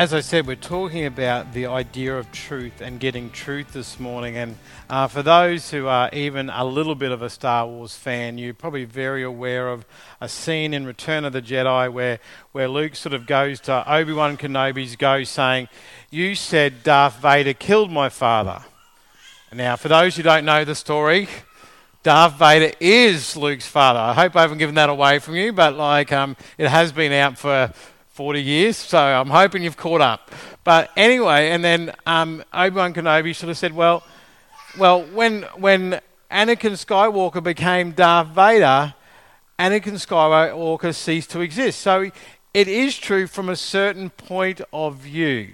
as I said, we're talking about the idea of truth and getting truth this morning. And uh, for those who are even a little bit of a Star Wars fan, you're probably very aware of a scene in Return of the Jedi where, where Luke sort of goes to Obi Wan Kenobi's go saying, You said Darth Vader killed my father. Now, for those who don't know the story, Darth Vader is Luke's father. I hope I haven't given that away from you, but like um, it has been out for 40 years, so I'm hoping you've caught up. But anyway, and then um, Obi Wan Kenobi sort of said, well, well, when when Anakin Skywalker became Darth Vader, Anakin Skywalker ceased to exist. So it is true from a certain point of view.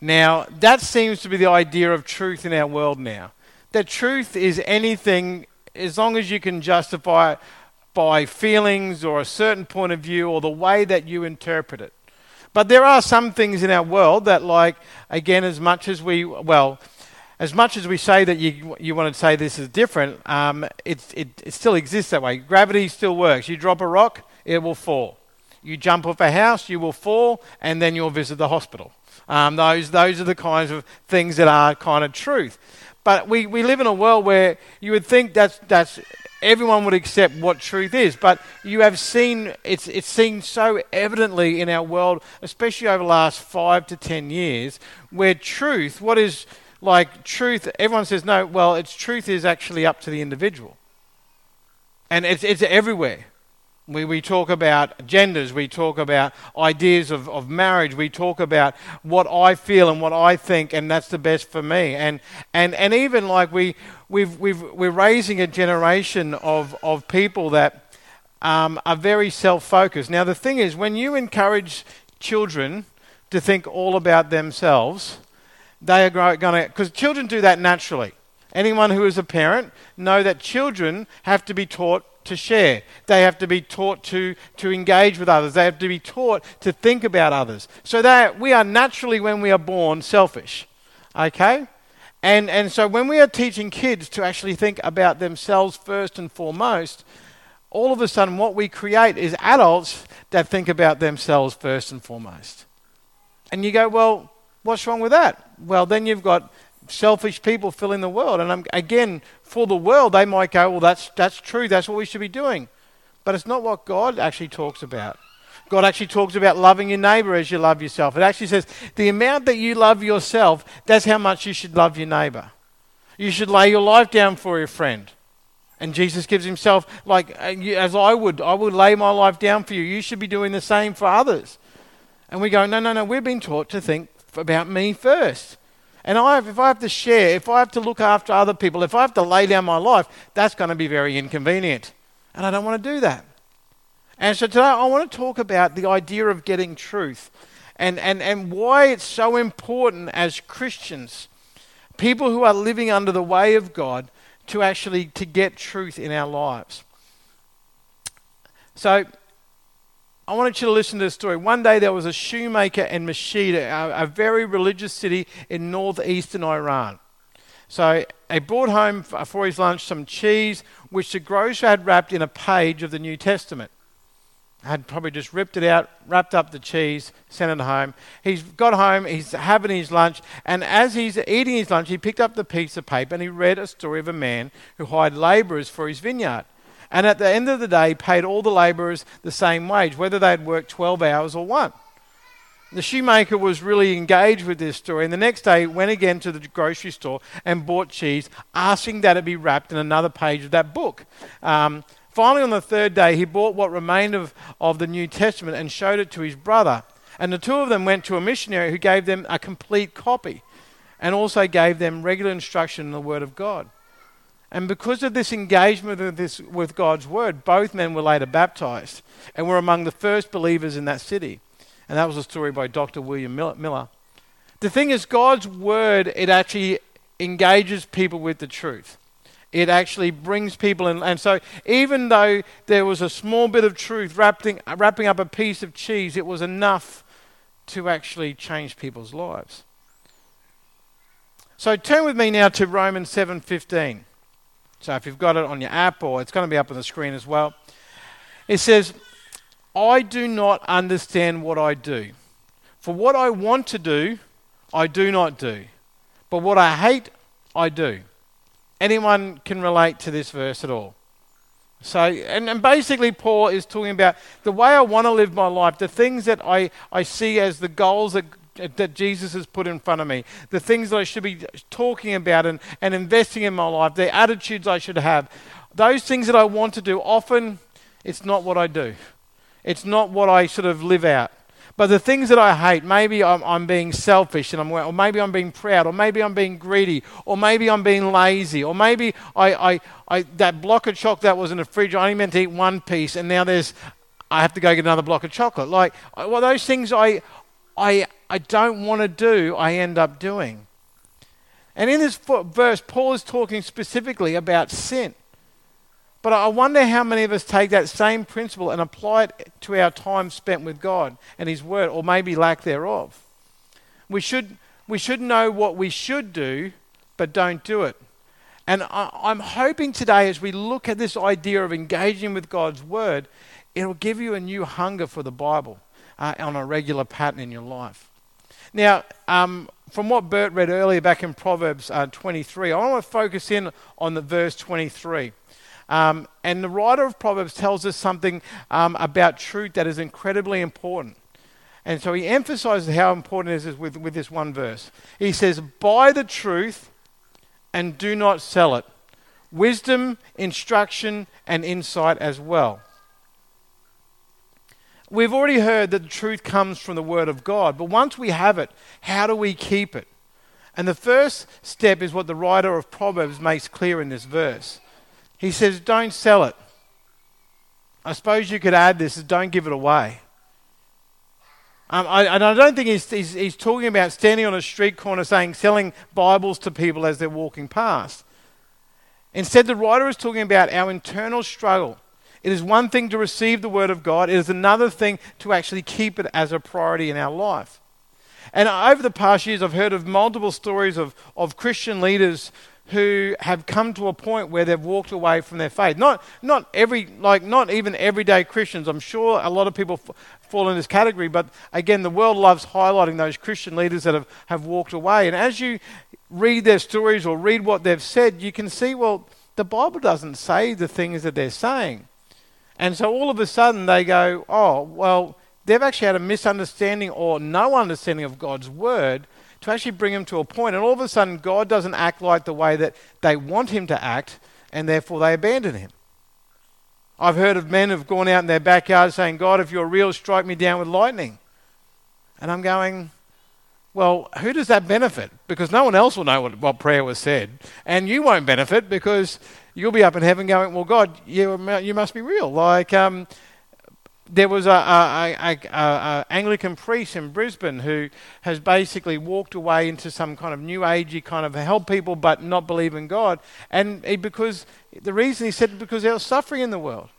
Now, that seems to be the idea of truth in our world now. That truth is anything as long as you can justify it by feelings or a certain point of view or the way that you interpret it. But there are some things in our world that, like, again, as much as we, well, as much as we say that you, you want to say this is different, um, it, it, it still exists that way. Gravity still works. You drop a rock, it will fall. You jump off a house, you will fall, and then you'll visit the hospital. Um, those, those are the kinds of things that are kind of truth. But we, we live in a world where you would think that's, that's everyone would accept what truth is. But you have seen, it's, it's seen so evidently in our world, especially over the last five to ten years, where truth, what is like truth, everyone says, no, well, it's truth is actually up to the individual. And it's, it's everywhere. We, we talk about genders, we talk about ideas of, of marriage, we talk about what I feel and what I think, and that's the best for me. And, and, and even like we, we've, we've, we're raising a generation of, of people that um, are very self focused. Now, the thing is, when you encourage children to think all about themselves, they are going to, because children do that naturally. Anyone who is a parent know that children have to be taught to share. They have to be taught to, to engage with others. They have to be taught to think about others. So that we are naturally, when we are born, selfish. Okay? And, and so when we are teaching kids to actually think about themselves first and foremost, all of a sudden what we create is adults that think about themselves first and foremost. And you go, well, what's wrong with that? Well, then you've got selfish people filling the world. And um, again, for the world, they might go, well, that's, that's true. That's what we should be doing. But it's not what God actually talks about. God actually talks about loving your neighbor as you love yourself. It actually says the amount that you love yourself, that's how much you should love your neighbor. You should lay your life down for your friend. And Jesus gives himself, like, uh, as I would, I would lay my life down for you. You should be doing the same for others. And we go, no, no, no, we've been taught to think about me first. And I have, if I have to share, if I have to look after other people, if I have to lay down my life, that's going to be very inconvenient. And I don't want to do that. And so today I want to talk about the idea of getting truth and, and, and why it's so important as Christians, people who are living under the way of God, to actually to get truth in our lives. So I wanted you to listen to the story. One day there was a shoemaker in Mashhad, a, a very religious city in northeastern Iran. So he brought home uh, for his lunch some cheese, which the grocer had wrapped in a page of the New Testament. Had probably just ripped it out, wrapped up the cheese, sent it home. He's got home, he's having his lunch, and as he's eating his lunch, he picked up the piece of paper and he read a story of a man who hired labourers for his vineyard and at the end of the day paid all the labourers the same wage, whether they had worked 12 hours or one. The shoemaker was really engaged with this story, and the next day went again to the grocery store and bought cheese, asking that it be wrapped in another page of that book. Um, finally, on the third day, he bought what remained of, of the New Testament and showed it to his brother. And the two of them went to a missionary who gave them a complete copy and also gave them regular instruction in the Word of God. And because of this engagement with, this, with God's word, both men were later baptized and were among the first believers in that city. And that was a story by Dr. William Miller. The thing is, God's word, it actually engages people with the truth. It actually brings people in. And so, even though there was a small bit of truth wrapping, wrapping up a piece of cheese, it was enough to actually change people's lives. So, turn with me now to Romans 7:15. So if you've got it on your app or it's going to be up on the screen as well, it says, I do not understand what I do. For what I want to do, I do not do. But what I hate, I do. Anyone can relate to this verse at all. So, and, and basically, Paul is talking about the way I want to live my life, the things that I, I see as the goals that, that Jesus has put in front of me, the things that I should be talking about and, and investing in my life, the attitudes I should have. Those things that I want to do, often it's not what I do. It's not what I sort of live out. But the things that I hate, maybe I'm, I'm being selfish and I'm, or maybe I'm being proud, or maybe I'm being greedy, or maybe I'm being lazy, or maybe I, I, I, that block of chocolate that was in the fridge, I only meant to eat one piece, and now there's, I have to go get another block of chocolate. Like, well, those things I, I, I don't want to do, I end up doing. And in this verse, Paul is talking specifically about sin. But I wonder how many of us take that same principle and apply it to our time spent with God and His Word, or maybe lack thereof. We should, we should know what we should do, but don't do it. And I, I'm hoping today, as we look at this idea of engaging with God's Word, it'll give you a new hunger for the Bible uh, on a regular pattern in your life. Now, um, from what Bert read earlier back in Proverbs uh, 23, I want to focus in on the verse 23. Um, and the writer of Proverbs tells us something um, about truth that is incredibly important. And so he emphasizes how important it is with, with this one verse. He says, Buy the truth and do not sell it. Wisdom, instruction, and insight as well. We've already heard that the truth comes from the Word of God, but once we have it, how do we keep it? And the first step is what the writer of Proverbs makes clear in this verse. He says, Don't sell it. I suppose you could add this don't give it away. Um, I, and I don't think he's, he's, he's talking about standing on a street corner saying, selling Bibles to people as they're walking past. Instead, the writer is talking about our internal struggle. It is one thing to receive the Word of God, it is another thing to actually keep it as a priority in our life. And over the past years, I've heard of multiple stories of, of Christian leaders who have come to a point where they've walked away from their faith. Not, not every, like, not even everyday Christians. I'm sure a lot of people f- fall in this category, but again, the world loves highlighting those Christian leaders that have, have walked away. And as you read their stories or read what they've said, you can see, well, the Bible doesn't say the things that they're saying. And so all of a sudden they go, oh, well, they've actually had a misunderstanding or no understanding of God's word to actually bring him to a point. And all of a sudden, God doesn't act like the way that they want him to act, and therefore they abandon him. I've heard of men who've gone out in their backyard saying, God, if you're real, strike me down with lightning. And I'm going, well, who does that benefit? Because no one else will know what, what prayer was said. And you won't benefit because you'll be up in heaven going, well, God, you, you must be real. Like, um, there was a, a, a, a, Anglican priest in Brisbane who has basically walked away into some kind of new agey kind of help people but not believe in God. And he, because the reason he said it because there was suffering in the world.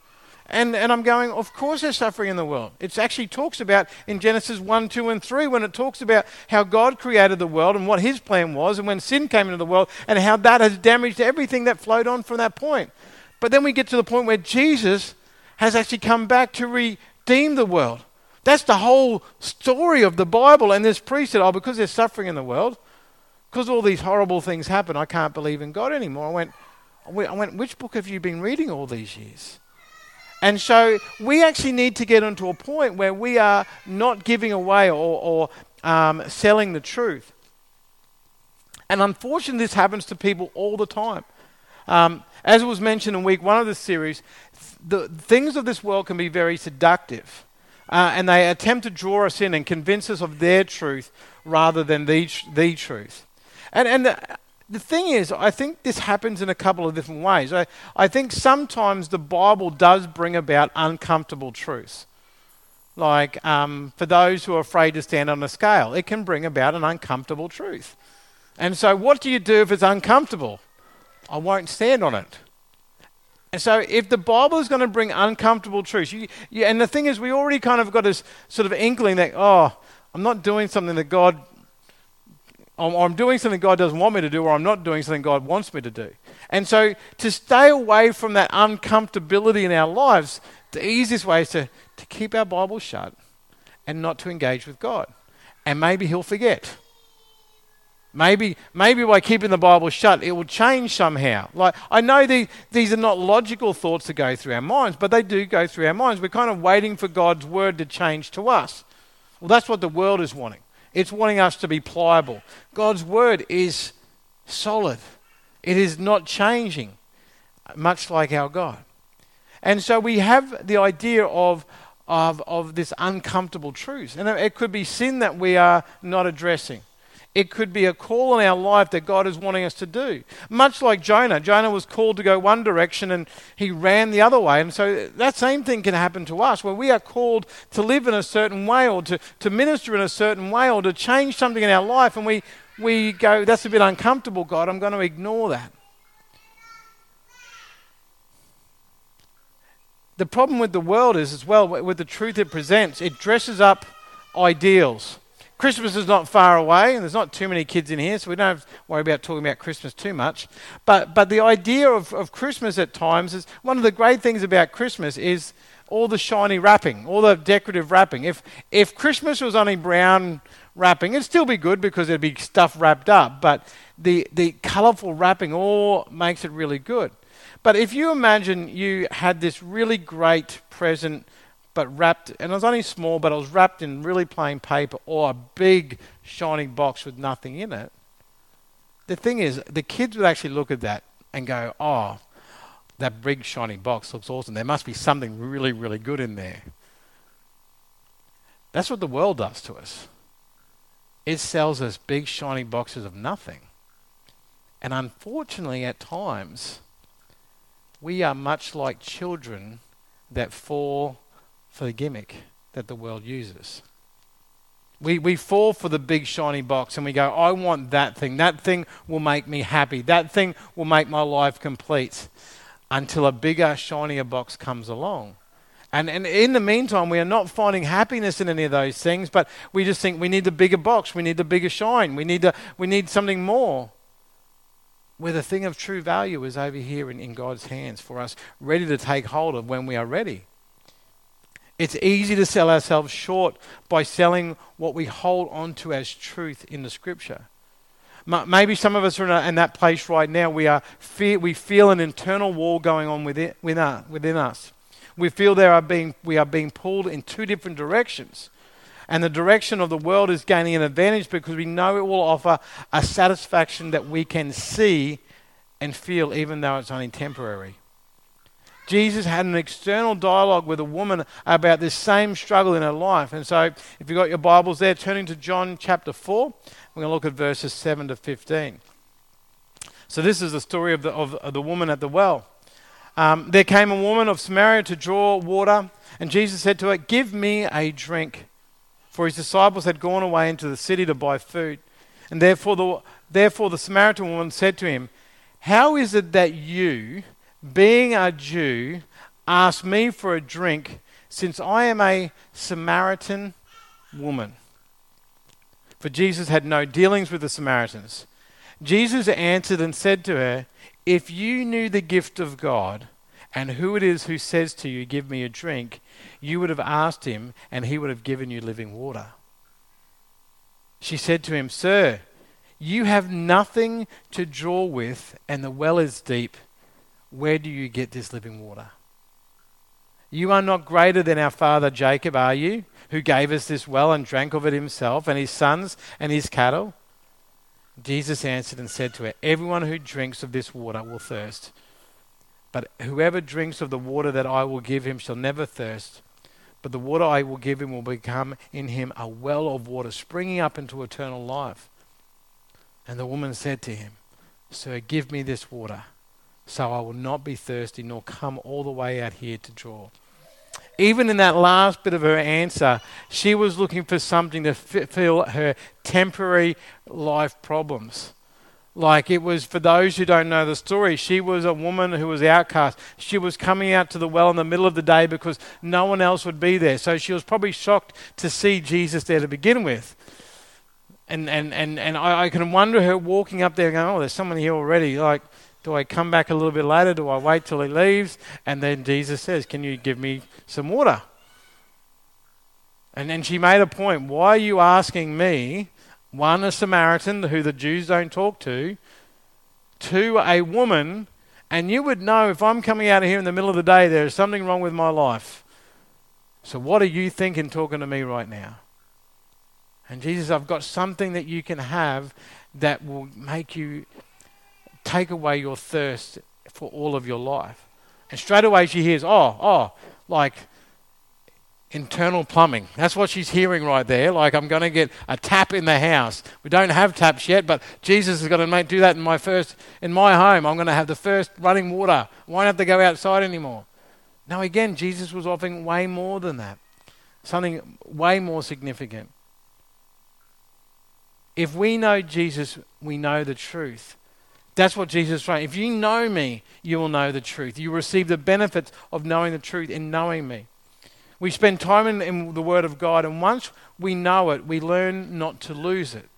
And, and I'm going, of course there's suffering in the world. It actually talks about in Genesis 1, 2, and 3 when it talks about how God created the world and what his plan was, and when sin came into the world, and how that has damaged everything that flowed on from that point. But then we get to the point where Jesus has actually come back to redeem the world. That's the whole story of the Bible. And this priest said, Oh, because there's suffering in the world, because all these horrible things happen, I can't believe in God anymore. I went, I went, Which book have you been reading all these years? And so we actually need to get onto a point where we are not giving away or, or um, selling the truth. And unfortunately, this happens to people all the time. Um, as was mentioned in week one of this series, the things of this world can be very seductive. Uh, and they attempt to draw us in and convince us of their truth rather than the, the truth. And, and the, the thing is, I think this happens in a couple of different ways. I, I think sometimes the Bible does bring about uncomfortable truths. Like um, for those who are afraid to stand on a scale, it can bring about an uncomfortable truth. And so, what do you do if it's uncomfortable? I won't stand on it. And so, if the Bible is going to bring uncomfortable truths, you, you, and the thing is, we already kind of got this sort of inkling that, oh, I'm not doing something that God, or I'm doing something God doesn't want me to do, or I'm not doing something God wants me to do. And so, to stay away from that uncomfortability in our lives, the easiest way is to, to keep our Bible shut and not to engage with God. and maybe he'll forget. Maybe, maybe by keeping the Bible shut, it will change somehow. Like I know these, these are not logical thoughts that go through our minds, but they do go through our minds. We're kind of waiting for God's word to change to us. Well, that's what the world is wanting. It's wanting us to be pliable. God's word is solid. It is not changing, much like our God. And so we have the idea of, of, of this uncomfortable truth. And it could be sin that we are not addressing. It could be a call in our life that God is wanting us to do. Much like Jonah. Jonah was called to go one direction and he ran the other way. And so that same thing can happen to us where we are called to live in a certain way or to, to minister in a certain way or to change something in our life. And we, we go, that's a bit uncomfortable, God. I'm going to ignore that. The problem with the world is, as well, with the truth it presents, it dresses up ideals. Christmas is not far away, and there's not too many kids in here, so we don't have to worry about talking about Christmas too much. But, but the idea of, of Christmas at times is one of the great things about Christmas is all the shiny wrapping, all the decorative wrapping. If, if Christmas was only brown wrapping, it'd still be good because there'd be stuff wrapped up, but the, the colourful wrapping all makes it really good. But if you imagine you had this really great present but wrapped, and it was only small, but it was wrapped in really plain paper or a big shiny box with nothing in it. The thing is, the kids would actually look at that and go, oh, that big shiny box looks awesome. There must be something really, really good in there. That's what the world does to us. It sells us big shiny boxes of nothing. And unfortunately, at times, we are much like children that fall for the gimmick that the world uses. We, we fall for the big shiny box and we go, I want that thing. That thing will make me happy. That thing will make my life complete until a bigger, shinier box comes along. And, and in the meantime, we are not finding happiness in any of those things, but we just think we need the bigger box, we need the bigger shine, we need, the, we need something more. Where the thing of true value is over here in, in God's hands for us, ready to take hold of when we are ready. It's easy to sell ourselves short by selling what we hold on to as truth in the scripture. Maybe some of us are in that place right now. We, are fear, we feel an internal war going on within, within us. We feel there are being, we are being pulled in two different directions. And the direction of the world is gaining an advantage because we know it will offer a satisfaction that we can see and feel, even though it's only temporary. Jesus had an external dialogue with a woman about this same struggle in her life. And so, if you've got your Bibles there, turning to John chapter 4, we're going to look at verses 7 to 15. So, this is the story of the, of, of the woman at the well. Um, there came a woman of Samaria to draw water, and Jesus said to her, Give me a drink. For his disciples had gone away into the city to buy food. And therefore the, therefore the Samaritan woman said to him, How is it that you, being a Jew, ask me for a drink, since I am a Samaritan woman? For Jesus had no dealings with the Samaritans. Jesus answered and said to her, If you knew the gift of God, and who it is who says to you, Give me a drink, you would have asked him, and he would have given you living water. She said to him, Sir, you have nothing to draw with, and the well is deep. Where do you get this living water? You are not greater than our father Jacob, are you, who gave us this well and drank of it himself, and his sons and his cattle? Jesus answered and said to her, Everyone who drinks of this water will thirst. But whoever drinks of the water that I will give him shall never thirst. But the water I will give him will become in him a well of water springing up into eternal life. And the woman said to him, Sir, give me this water so I will not be thirsty nor come all the way out here to draw. Even in that last bit of her answer, she was looking for something to fill her temporary life problems. Like it was, for those who don't know the story, she was a woman who was outcast. She was coming out to the well in the middle of the day because no one else would be there. So she was probably shocked to see Jesus there to begin with. And, and, and, and I, I can wonder her walking up there going, Oh, there's someone here already. Like, do I come back a little bit later? Do I wait till he leaves? And then Jesus says, Can you give me some water? And then she made a point. Why are you asking me, one, a Samaritan who the Jews don't talk to, two, a woman, and you would know if I'm coming out of here in the middle of the day, there is something wrong with my life. So what are you thinking talking to me right now? And Jesus, I've got something that you can have that will make you take away your thirst for all of your life. And straight away she hears, oh, oh, like internal plumbing. That's what she's hearing right there. Like, I'm going to get a tap in the house. We don't have taps yet, but Jesus is going to make, do that in my first, in my home. I'm going to have the first running water. I won't have to go outside anymore. Now, again, Jesus was offering way more than that, something way more significant. If we know Jesus, we know the truth. That's what Jesus is saying. If you know me, you will know the truth. You receive the benefits of knowing the truth in knowing me. We spend time in, in, the Word of God, and once we know it, we learn not to lose it.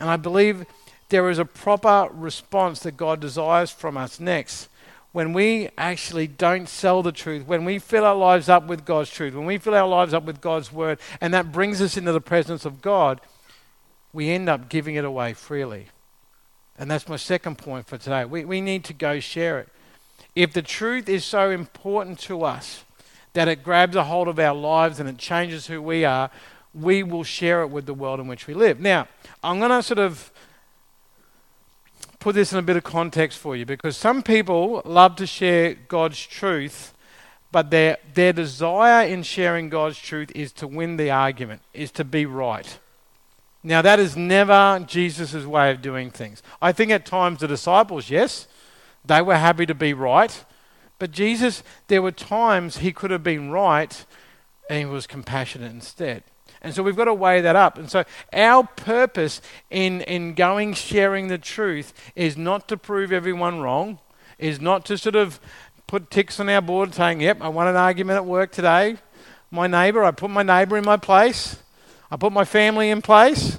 And I believe there is a proper response that God desires from us next when we actually don't sell the truth, when we fill our lives up with God's truth, when we fill our lives up with God's Word, and that brings us into the presence of God, we end up giving it away freely. And that's my second point for today. We, we need to go share it. If the truth is so important to us that it grabs a hold of our lives and it changes who we are, we will share it with the world in which we live. Now, I'm going to sort of put this in a bit of context for you because some people love to share God's truth, but their, their desire in sharing God's truth is to win the argument, is to be right. Now, that is never Jesus' way of doing things. I think at times the disciples, yes, they were happy to be right. But Jesus, there were times he could have been right and he was compassionate instead. And so we've got to weigh that up. And so our purpose in, in going sharing the truth is not to prove everyone wrong, is not to sort of put ticks on our board saying, yep, I won an argument at work today. My neighbor, I put my neighbor in my place. I put my family in place.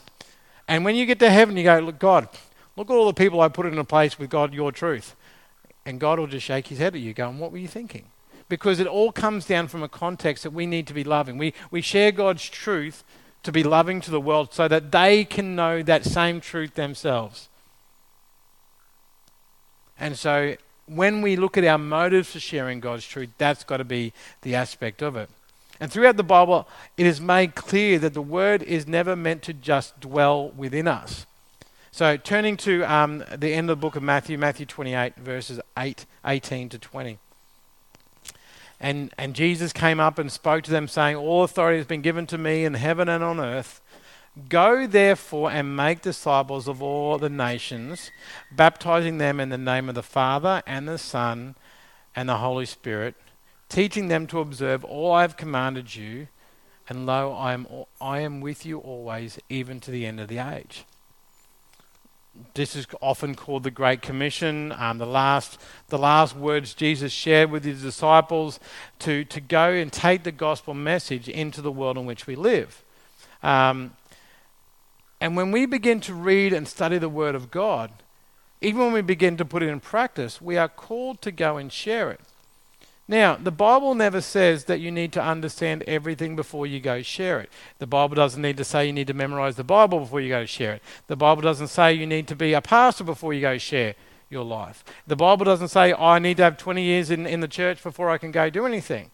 And when you get to heaven, you go, Look, God, look at all the people I put in a place with God, your truth. And God will just shake his head at you, going, What were you thinking? Because it all comes down from a context that we need to be loving. We, we share God's truth to be loving to the world so that they can know that same truth themselves. And so when we look at our motives for sharing God's truth, that's got to be the aspect of it. And throughout the Bible, it is made clear that the word is never meant to just dwell within us. So, turning to um, the end of the book of Matthew, Matthew 28, verses 8, 18 to 20. And, and Jesus came up and spoke to them, saying, All authority has been given to me in heaven and on earth. Go therefore and make disciples of all the nations, baptizing them in the name of the Father and the Son and the Holy Spirit teaching them to observe all I have commanded you, and lo, I am, I am with you always, even to the end of the age. This is often called the Great Commission. Um, the last, the last words Jesus shared with his disciples to, to go and take the gospel message into the world in which we live. Um, and when we begin to read and study the Word of God, even when we begin to put it in practice, we are called to go and share it. Now, the Bible never says that you need to understand everything before you go share it. The Bible doesn't need to say you need to memorize the Bible before you go share it. The Bible doesn't say you need to be a pastor before you go share your life. The Bible doesn't say oh, I need to have 20 years in, in the church before I can go do anything.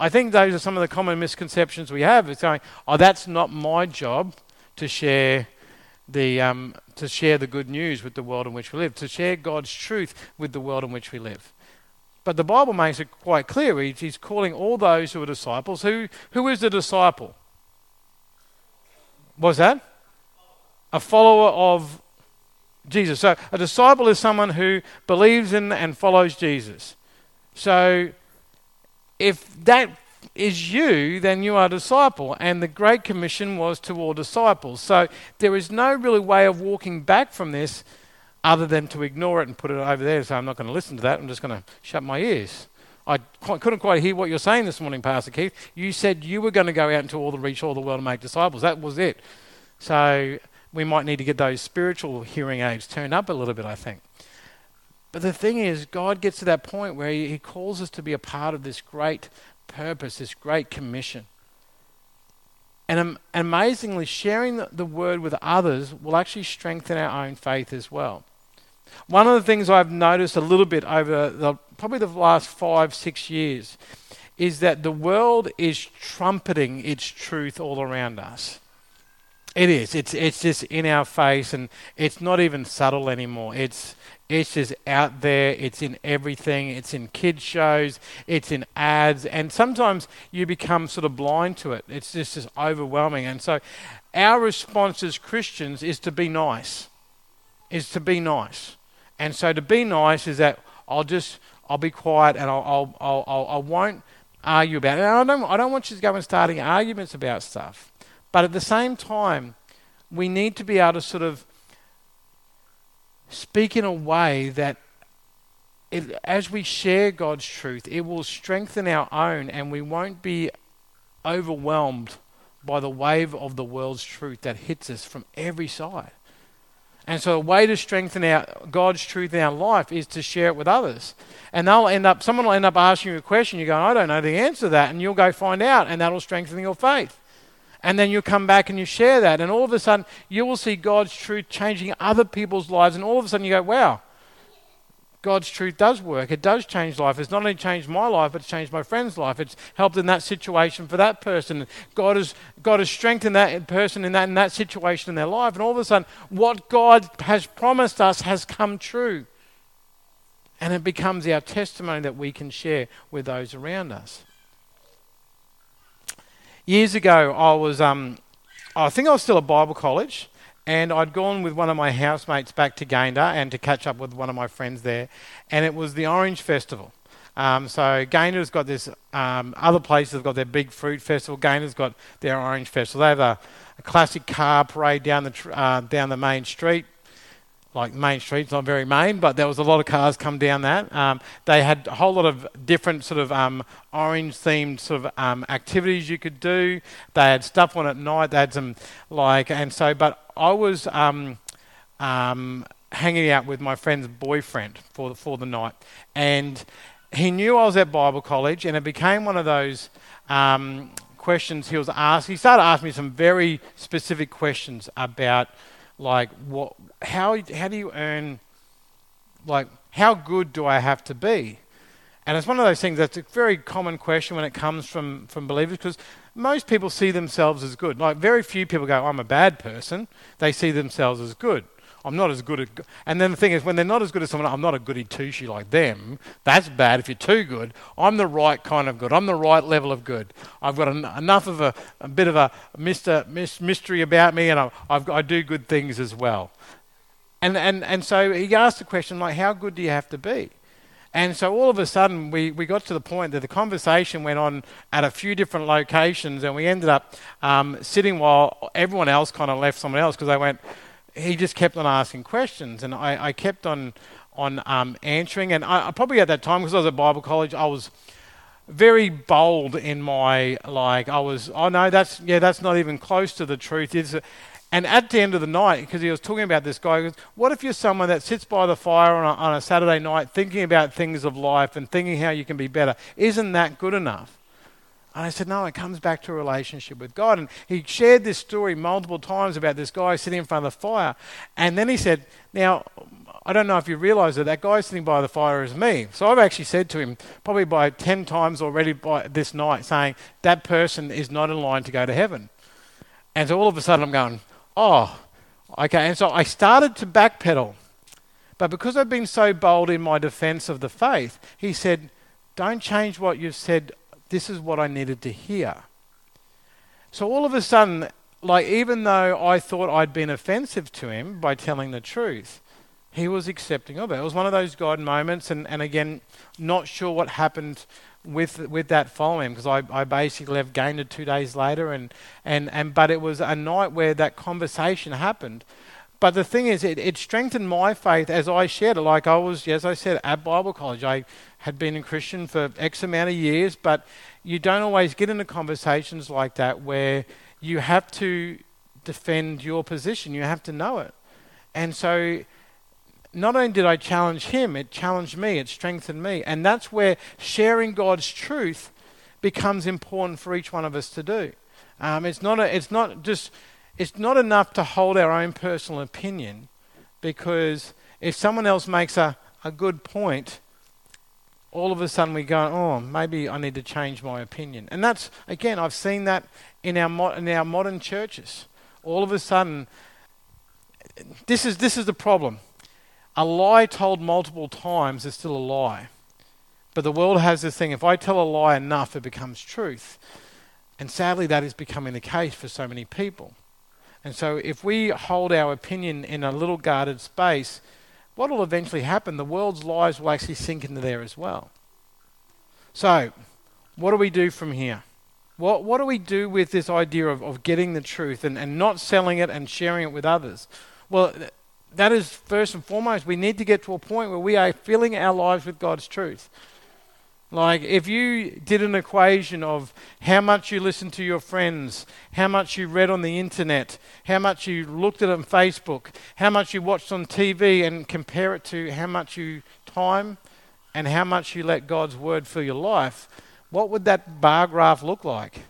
I think those are some of the common misconceptions we have. It's going, oh, that's not my job to share the um, to share the good news with the world in which we live, to share God's truth with the world in which we live. But the Bible makes it quite clear. He's calling all those who are disciples. Who, who is the disciple? What's that? A follower of Jesus. So a disciple is someone who believes in and follows Jesus. So if that is you, then you are a disciple. And the Great Commission was to all disciples. So there is no really way of walking back from this other than to ignore it and put it over there and say, I'm not going to listen to that, I'm just going to shut my ears. I couldn't quite hear what you're saying this morning, Pastor Keith. You said you were going to go out into all the reach all the world and make disciples. That was it. So we might need to get those spiritual hearing aids turned up a little bit, I think. But the thing is, God gets to that point where He, calls us to be a part of this great purpose, this great commission. And amazingly, sharing the word with others will actually strengthen our own faith as well. One of the things I've noticed a little bit over the, probably the last five, six years is that the world is trumpeting its truth all around us. It is. It's it's just in our face, and it's not even subtle anymore. It's it's just out there. It's in everything. It's in kids shows. It's in ads, and sometimes you become sort of blind to it. It's just just overwhelming. And so, our response as Christians is to be nice. Is to be nice. And so to be nice is that I'll just I'll be quiet and I'll I'll I'll, I won't argue about it. And I don't I don't want you to go and starting arguments about stuff. But at the same time, we need to be able to sort of speak in a way that it, as we share God's truth, it will strengthen our own and we won't be overwhelmed by the wave of the world's truth that hits us from every side. And so, a way to strengthen our God's truth in our life is to share it with others. And they'll end up, someone will end up asking you a question. You go, I don't know the answer to that, and you'll go find out, and that'll strengthen your faith. And then you come back and you share that, and all of a sudden you will see God's truth changing other people's lives, and all of a sudden you go, wow, God's truth does work. It does change life. It's not only changed my life, but it's changed my friend's life. It's helped in that situation for that person. God has, God has strengthened that person in that, in that situation in their life. And all of a sudden, what God has promised us has come true. And it becomes our testimony that we can share with those around us. Years ago, I was, um, I think I was still at Bible college, and I'd gone with one of my housemates back to Gayndah and to catch up with one of my friends there, and it was the Orange Festival. Um, so Gayndah's got this. Um, other places have got their big fruit festival. Gayndah's got their Orange Festival. They have a, a classic car parade down the tr- uh, down the main street like Main Street's not very main, but there was a lot of cars come down that. Um, they had a whole lot of different sort of um, orange-themed sort of um, activities you could do. They had stuff on at night. They had some like, and so, but I was um, um, hanging out with my friend's boyfriend for the, for the night, and he knew I was at Bible college, and it became one of those um, questions he was asked. He started asking me some very specific questions about like what how how do you earn like how good do I have to be? And it's one of those things that's a very common question when it comes from, from believers because most people see themselves as good. Like, very few people go, I'm a bad person. They see themselves as good. I'm not as good at. And then the thing is, when they're not as good as someone, I'm not a goody two shoe like them. That's bad if you're too good. I'm the right kind of good. I'm the right level of good. I've got en- enough of a, a, bit of a Mr. mystery about me, and I, I do good things as well. And, and, and so he asked the question, like, how good do you have to be? And so all of a sudden, we, we got to the point that the conversation went on at a few different locations, and we ended up um, sitting while everyone else kind of left someone else because they went, he just kept on asking questions, and I, I kept on on um, answering. And I, probably at that time, because I was at Bible college, I was very bold in my like. I was, oh no, that's yeah, that's not even close to the truth. It's, and at the end of the night, because he was talking about this guy, goes, what if you're someone that sits by the fire on a, on a Saturday night thinking about things of life and thinking how you can be better? Isn't that good enough? And I said, No, it comes back to a relationship with God. And he shared this story multiple times about this guy sitting in front of the fire. And then he said, Now, I don't know if you realize that that guy sitting by the fire is me. So I've actually said to him, probably by 10 times already by this night, saying, That person is not in line to go to heaven. And so all of a sudden I'm going, Oh, okay. And so I started to backpedal. But because I've been so bold in my defense of the faith, he said, Don't change what you've said this is what I needed to hear. So all of a sudden, like even though I thought I'd been offensive to him by telling the truth, he was accepting of it. It was one of those God moments, and, and again, not sure what happened with with that following because I, I basically left Gayndah two days later, and, and, and but it was a night where that conversation happened. But the thing is, it, it strengthened my faith as I shared it. Like I was, as I said, at Bible college. I had been a Christian for X amount of years, but you don't always get into conversations like that where you have to defend your position. You have to know it. And so, not only did I challenge him, it challenged me, it strengthened me. And that's where sharing God's truth becomes important for each one of us to do. Um, it's not. A, it's not just. It's not enough to hold our own personal opinion, because if someone else makes a, a good point, all of a sudden we go, oh, maybe I need to change my opinion. And that's again, I've seen that in our mo- in our modern churches. All of a sudden, this is this is the problem. A lie told multiple times is still a lie. But the world has this thing if I tell a lie enough, it becomes truth. And sadly, that is becoming the case for so many people. And so, if we hold our opinion in a little guarded space, what will eventually happen? The world's lies will actually sink into there as well. So, what do we do from here? What, what do we do with this idea of, of getting the truth and, and not selling it and sharing it with others? Well, that is first and foremost, we need to get to a point where we are filling our lives with God's truth. Like, if you did an equation of how much you listened to your friends, how much you read on the internet, how much you looked at on Facebook, how much you watched on TV, and compare it to how much you time and how much you let God's word fill your life, what would that bar graph look like?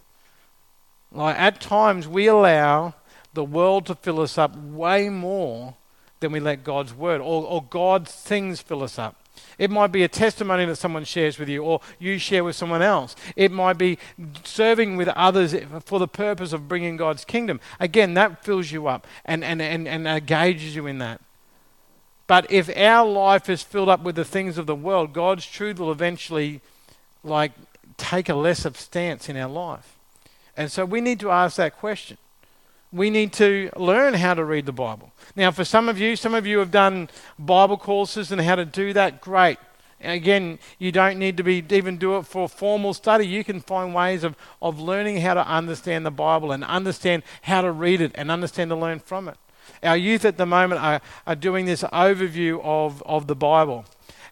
Like, at times, we allow the world to fill us up way more than we let God's word or, or God's things fill us up. It might be a testimony that someone shares with you, or you share with someone else. It might be serving with others for the purpose of bringing God's kingdom. Again, that fills you up and, and, and, and uh, engages you in that. But if our life is filled up with the things of the world, God's truth will eventually like take a lesser stance in our life. And so we need to ask that question we need to learn how to read the Bible. Now, for some of you, some of you have done Bible courses and how to do that. Great. Again, you don't need to be even do it for formal study. You can find ways of, of learning how to understand the Bible and understand how to read it and understand to learn from it. Our youth at the moment are, are doing this overview of, of the Bible.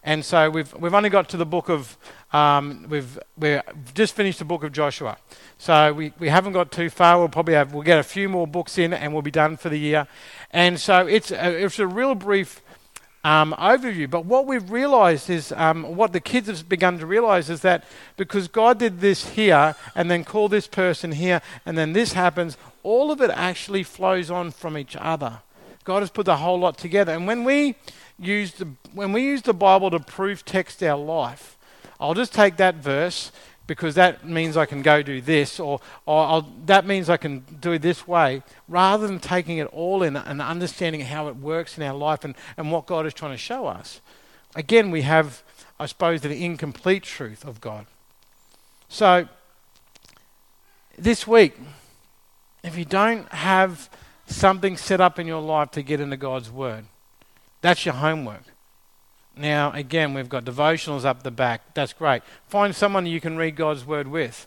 And so we've, we've only got to the book of, um, we've, we've just finished the book of Joshua. So we, we haven't got too far. We'll probably have, we'll get a few more books in and we'll be done for the year. And so it's a, it's a real brief um, overview. But what we've realized is, um, what the kids have begun to realize is that because God did this here and then called this person here and then this happens, all of it actually flows on from each other. God has put the whole lot together. And when we use the, when we use the Bible to proof text our life, I'll just take that verse because that means I can go do this, or, or that means I can do it this way, rather than taking it all in and understanding how it works in our life and, and what God is trying to show us. Again, we have, I suppose, the incomplete truth of God. So, this week, if you don't have something set up in your life to get into God's Word, that's your homework. Now, again, we've got devotionals up the back. That's great. Find someone you can read God's word with.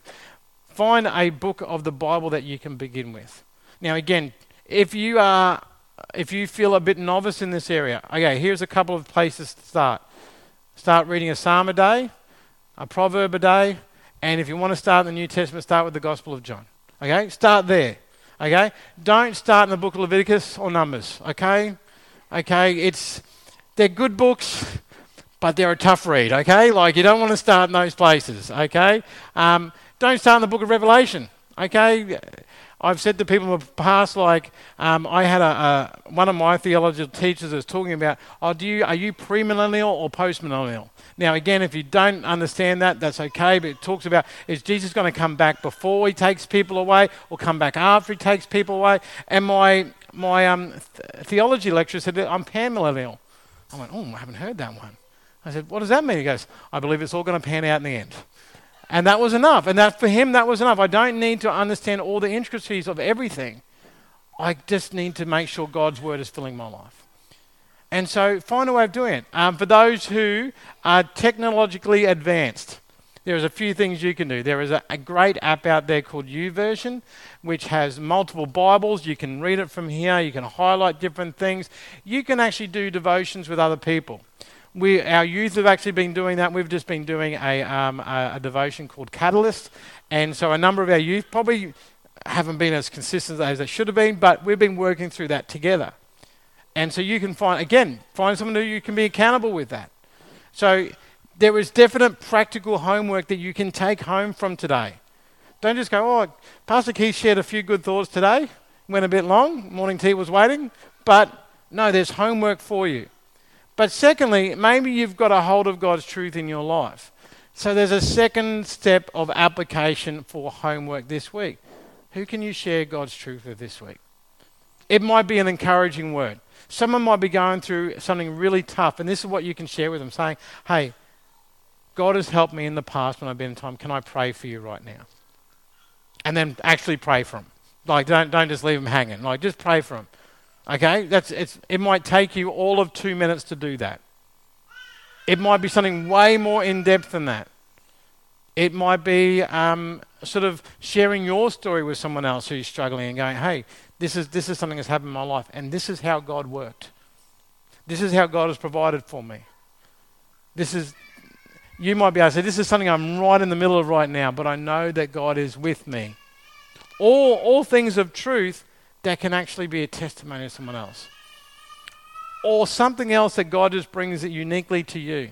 Find a book of the Bible that you can begin with. Now, again, if you are if you feel a bit novice in this area, okay, here's a couple of places to start. Start reading a psalm a day, a proverb a day, and if you want to start in the New Testament, start with the Gospel of John. Okay? Start there. Okay? Don't start in the book of Leviticus or Numbers. Okay? Okay? It's they're good books, but they're a tough read, okay? Like, you don't want to start in those places, okay? Um, don't start in the book of Revelation, okay? I've said to people in the past, like, um, I had a, a, one of my theological teachers was talking about, oh, do you, are you premillennial or postmillennial? Now, again, if you don't understand that, that's okay, but it talks about is Jesus going to come back before he takes people away or come back after he takes people away? And my, my um, th- theology lecturer said, I'm panmillennial. I went, oh, I haven't heard that one. I said, what does that mean? He goes, I believe it's all going to pan out in the end. And that was enough. And that for him, that was enough. I don't need to understand all the intricacies of everything. I just need to make sure God's word is filling my life. And so find a way of doing it. Um, for those who are technologically advanced, there's a few things you can do. There is a, a great app out there called YouVersion, which has multiple Bibles. You can read it from here. You can highlight different things. You can actually do devotions with other people. We, our youth have actually been doing that. We've just been doing a, um, a, a devotion called Catalyst, and so a number of our youth probably haven't been as consistent as they should have been, but we've been working through that together. And so you can find again find someone who you can be accountable with that. So there is definite practical homework that you can take home from today Don't just go, oh, Pastor Keith shared a few good thoughts today. Went a bit long. Morning tea was waiting. But no, there's homework for you. But secondly, maybe you've got a hold of God's truth in your life. So there's a second step of application for homework this week. Who can you share God's truth with this week? It might be an encouraging word. Someone might be going through something really tough, and this is what you can share with them saying, Hey, God has helped me in the past when I've been in time. Can I pray for you right now? And then actually pray for them. Like, don't, don't just leave them hanging. Like, just pray for them. Okay? That's, it's, it might take you all of two minutes to do that. It might be something way more in depth than that. It might be um, sort of sharing your story with someone else who's struggling and going, hey, this is, this is something that's happened in my life, and this is how God worked. This is how God has provided for me. This is, you might be able to say, this is something I'm right in the middle of right now, but I know that God is with me. All, all things of truth that can actually be a testimony to someone else. Or something else that God just brings it uniquely to you.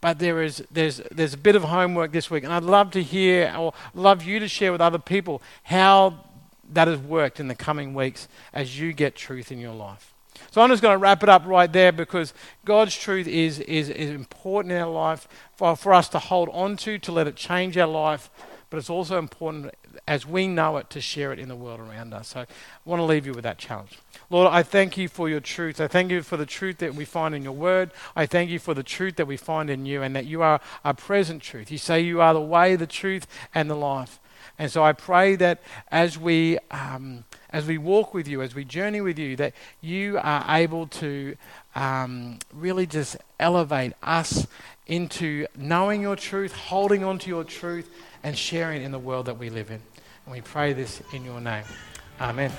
But there is there's there's a bit of homework this week, and I'd love to hear or love you to share with other people how that has worked in the coming weeks as you get truth in your life. So I'm just going to wrap it up right there because God's truth is, is, is important in our life for, for us to hold on to, to let it change our life, but it's also important as we know it to share it in the world around us. So I want to leave you with that challenge. Lord, I thank you for your truth. I thank you for the truth that we find in your word. I thank you for the truth that we find in you and that you are a present truth. You say you are the way, the truth, and the life. And so I pray that as we, um, as we walk with you, as we journey with you, that you are able to um, really just elevate us into knowing your truth, holding on to your truth, and sharing in the world that we live in. And we pray this in your name. Amen.